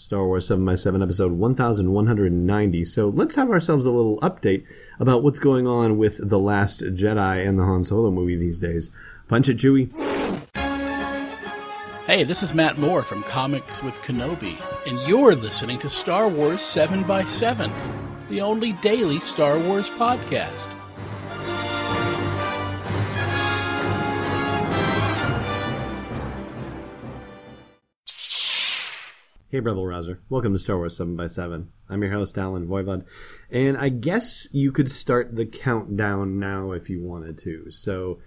Star Wars 7 by 7 episode 1190. So let's have ourselves a little update about what's going on with The Last Jedi and the Han Solo movie these days. Punch it, Chewie. Hey, this is Matt Moore from Comics with Kenobi, and you're listening to Star Wars 7 by 7 the only daily Star Wars podcast. Hey, Rebel Rouser. Welcome to Star Wars 7x7. I'm your host, Allen Voivod. And I guess you could start the countdown now if you wanted to. So,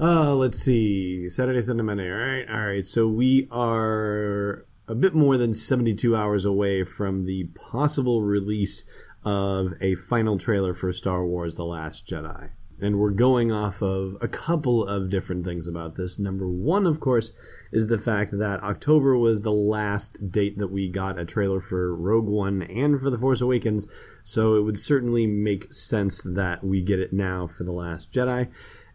uh, let's see. Saturday, Sunday, Monday. All right. All right. So we are a bit more than 72 hours away from the possible release of a final trailer for Star Wars The Last Jedi. And we're going off of a couple of different things about this. Number one, of course, is the fact that October was the last date that we got a trailer for Rogue One and for The Force Awakens, so it would certainly make sense that we get it now for The Last Jedi.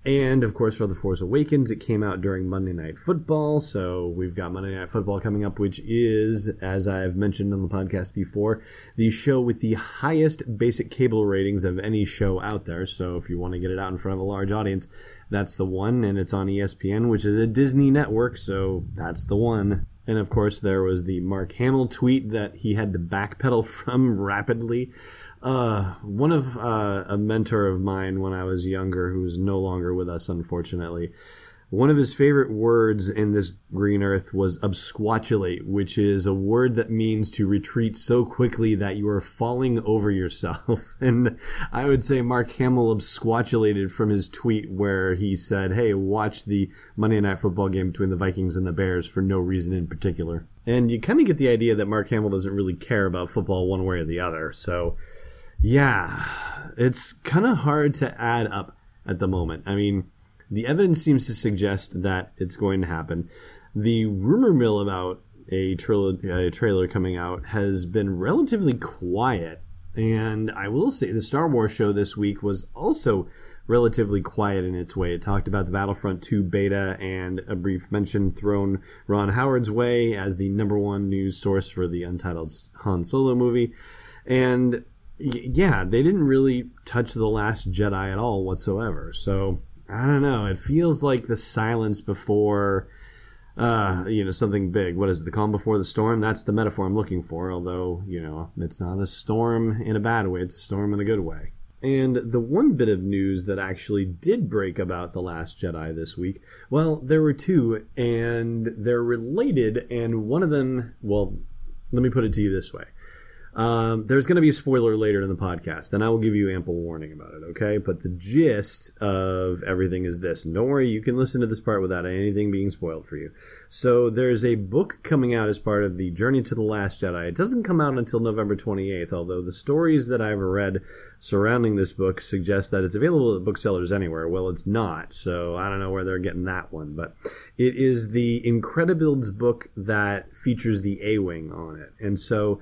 And of course, for The Force Awakens, it came out during Monday Night Football. So we've got Monday Night Football coming up, which is, as I've mentioned on the podcast before, the show with the highest basic cable ratings of any show out there. So if you want to get it out in front of a large audience, that's the one. And it's on ESPN, which is a Disney network. So that's the one. And of course, there was the Mark Hamill tweet that he had to backpedal from rapidly uh, one of uh, a mentor of mine when I was younger, who is no longer with us, unfortunately. One of his favorite words in this green earth was absquatulate, which is a word that means to retreat so quickly that you are falling over yourself. And I would say Mark Hamill absquatulated from his tweet where he said, Hey, watch the Monday Night Football game between the Vikings and the Bears for no reason in particular. And you kind of get the idea that Mark Hamill doesn't really care about football one way or the other. So yeah, it's kind of hard to add up at the moment. I mean, the evidence seems to suggest that it's going to happen. The rumor mill about a, trailer, a trailer coming out has been relatively quiet. And I will say the Star Wars show this week was also relatively quiet in its way. It talked about the Battlefront 2 beta and a brief mention thrown Ron Howard's way as the number one news source for the untitled Han Solo movie. And yeah, they didn't really touch the Last Jedi at all whatsoever. So I don't know. It feels like the silence before, uh, you know, something big. What is it? The calm before the storm? That's the metaphor I'm looking for. Although you know, it's not a storm in a bad way. It's a storm in a good way. And the one bit of news that actually did break about The Last Jedi this week, well, there were two, and they're related, and one of them, well, let me put it to you this way. Um, there's going to be a spoiler later in the podcast, and I will give you ample warning about it, okay? But the gist of everything is this. And don't worry, you can listen to this part without anything being spoiled for you. So there's a book coming out as part of the Journey to the Last Jedi. It doesn't come out until November 28th, although the stories that I've read surrounding this book suggest that it's available at booksellers anywhere. Well, it's not, so I don't know where they're getting that one. But it is the Incredibuilds book that features the A-Wing on it. And so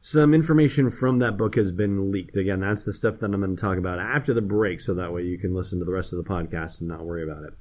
some information from that book has been leaked. Again, that's the stuff that I'm going to talk about after the break, so that way you can listen to the rest of the podcast and not worry about it.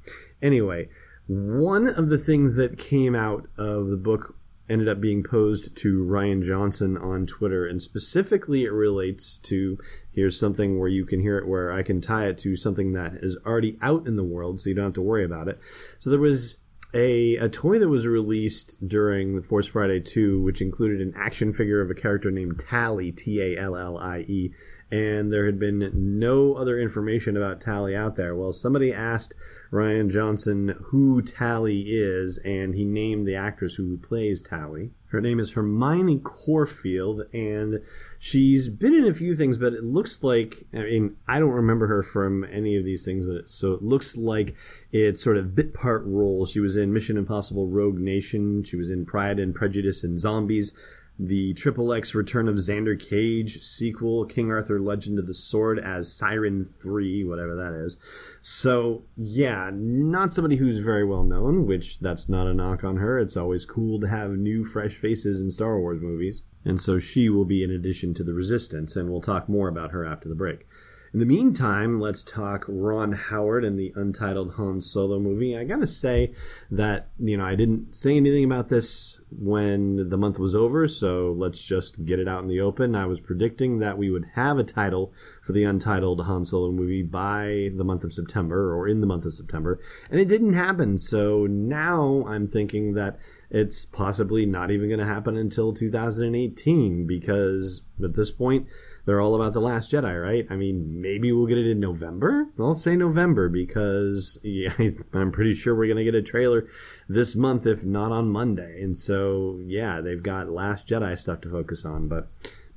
Anyway, one of the things that came out of the book ended up being posed to Rian Johnson on Twitter, and specifically it relates to here's something where you can hear it where I can tie it to something that is already out in the world, so you don't have to worry about it. So there was a, a toy that was released during Force Friday 2, which included an action figure of a character named Tallie, T A L L I E, and there had been no other information about Tallie out there. Well, somebody asked Rian Johnson who Tallie is, and he named the actress who plays Tallie. Her name is Hermione Corfield, and she's been in a few things, but it looks like I mean I don't remember her from any of these things, but so it looks like it's sort of bit part roles. She was in Mission Impossible Rogue Nation. She was in Pride and Prejudice and Zombies. The Triple X Return of Xander Cage sequel, King Arthur Legend of the Sword as Siren 3, whatever that is. So, yeah, not somebody who's very well known, which that's not a knock on her. It's always cool to have new, fresh faces in Star Wars movies. And so she will be in addition to the Resistance, and we'll talk more about her after the break. In the meantime, let's talk Ron Howard and the untitled Han Solo movie. I gotta say that, you know, I didn't say anything about this when the month was over, so let's just get it out in the open. I was predicting that we would have a title for the untitled Han Solo movie by the month of September, or in the month of September, and it didn't happen, so now I'm thinking that it's possibly not even going to happen until 2018 because at this point, they're all about the Last Jedi, right? I mean, maybe we'll get it in November. I'll say November because yeah, I'm pretty sure we're gonna get a trailer this month, if not on Monday. And so, yeah, they've got Last Jedi stuff to focus on, but.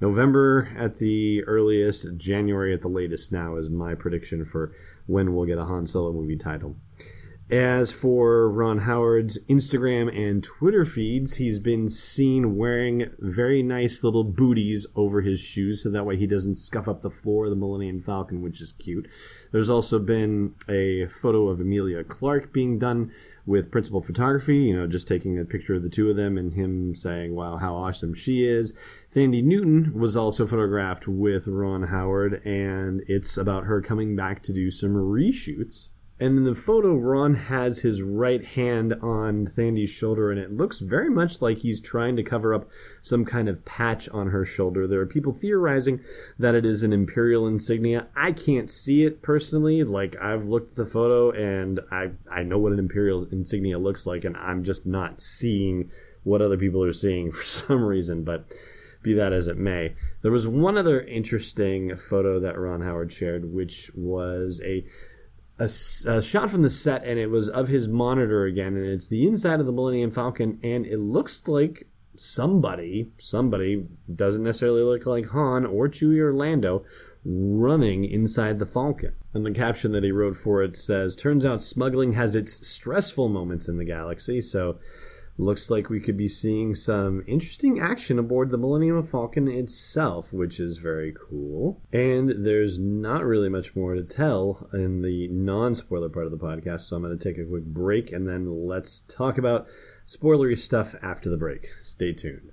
November at the earliest, January at the latest now is my prediction for when we'll get a Han Solo movie title. As for Ron Howard's Instagram and Twitter feeds, he's been seen wearing very nice little booties over his shoes so that way he doesn't scuff up the floor of the Millennium Falcon, which is cute. There's also been a photo of Emilia Clarke being done with principal photography, you know, just taking a picture of the two of them and him saying, wow, how awesome she is. Thandie Newton was also photographed with Ron Howard, and it's about her coming back to do some reshoots and in the photo, Ron has his right hand on Thandie's shoulder, and it looks very much like he's trying to cover up some kind of patch on her shoulder. There are people theorizing that it is an Imperial insignia. I can't see it personally. Like, I've looked at the photo, and I, I know what an Imperial insignia looks like, and I'm just not seeing what other people are seeing for some reason. But be that as it may. There was one other interesting photo that Ron Howard shared, which was a a, a, shot from the set, and it was of his monitor again, and it's the inside of the Millennium Falcon, and it looks like somebody, somebody doesn't necessarily look like Han or Chewie or Lando, running inside the Falcon. And the caption that he wrote for it says, "Turns out smuggling has its stressful moments in the galaxy." So looks like we could be seeing some interesting action aboard the Millennium Falcon itself, which is very cool. And there's not really much more to tell in the non spoiler part of the podcast, so I'm going to take a quick break and then let's talk about spoilery stuff after the break. Stay tuned.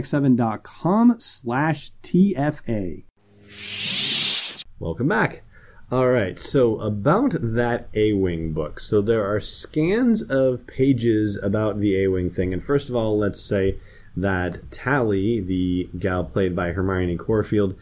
sw7x7.com slash TFA. Welcome back. All right, so about that A Wing book. So there are scans of pages about the A Wing thing. And first of all, let's say that Tallie, the gal played by Hermione Corfield,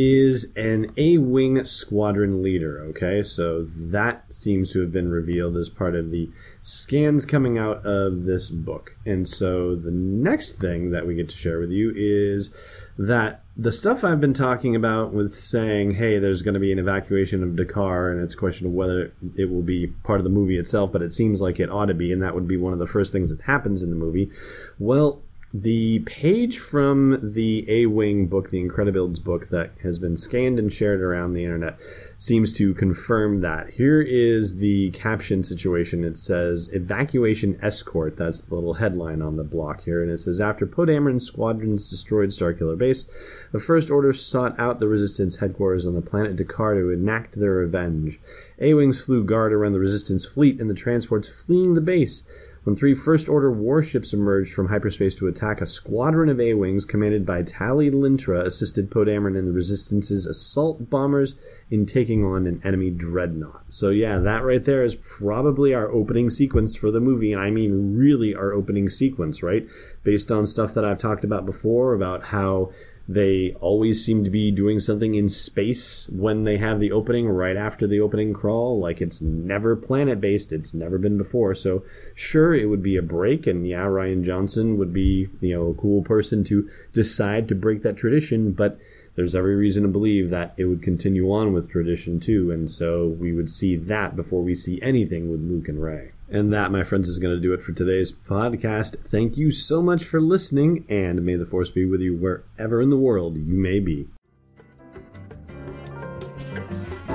is an A Wing squadron leader. Okay, so that seems to have been revealed as part of the scans coming out of this book. And so the next thing that we get to share with you is that the stuff I've been talking about with saying, hey, there's going to be an evacuation of D'Qar, and it's a question of whether it will be part of the movie itself, but it seems like it ought to be, and that would be one of the first things that happens in the movie. Well, the page from the A Wing book, the Incredibuilds book that has been scanned and shared around the internet, seems to confirm that. Here is the caption situation. It says Evacuation Escort. That's the little headline on the block here. And it says After Poe squadrons destroyed Starkiller Base, the First Order sought out the Resistance headquarters on the planet D'Qar to enact their revenge. A Wings flew guard around the Resistance fleet and the transports fleeing the base when three First Order warships emerged from hyperspace to attack, a squadron of A-Wings commanded by Tallie Lintra assisted Poe Dameron and the Resistance's assault bombers in taking on an enemy dreadnought. So yeah, that right there is probably our opening sequence for the movie, and I mean really our opening sequence, right? Based on stuff that I've talked about before about how they always seem to be doing something in space when they have the opening right after the opening crawl. Like it's never planet based, it's never been before. So, sure, it would be a break, and yeah, Rian Johnson would be, you know, a cool person to decide to break that tradition, but there's every reason to believe that it would continue on with tradition too, and so we would see that before we see anything with Luke and Rey. And that, my friends, is going to do it for today's podcast. Thank you so much for listening, and may the force be with you wherever in the world you may be.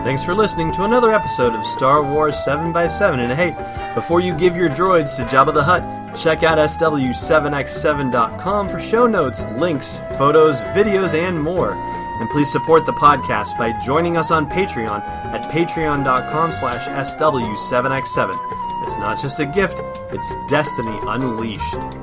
Thanks for listening to another episode of Star Wars 7x7. And hey, before you give your droids to Jabba the Hutt, check out SW7x7.com for show notes, links, photos, videos, and more. And please support the podcast by joining us on Patreon at patreon.com slash SW7x7. It's not just a gift, it's destiny unleashed.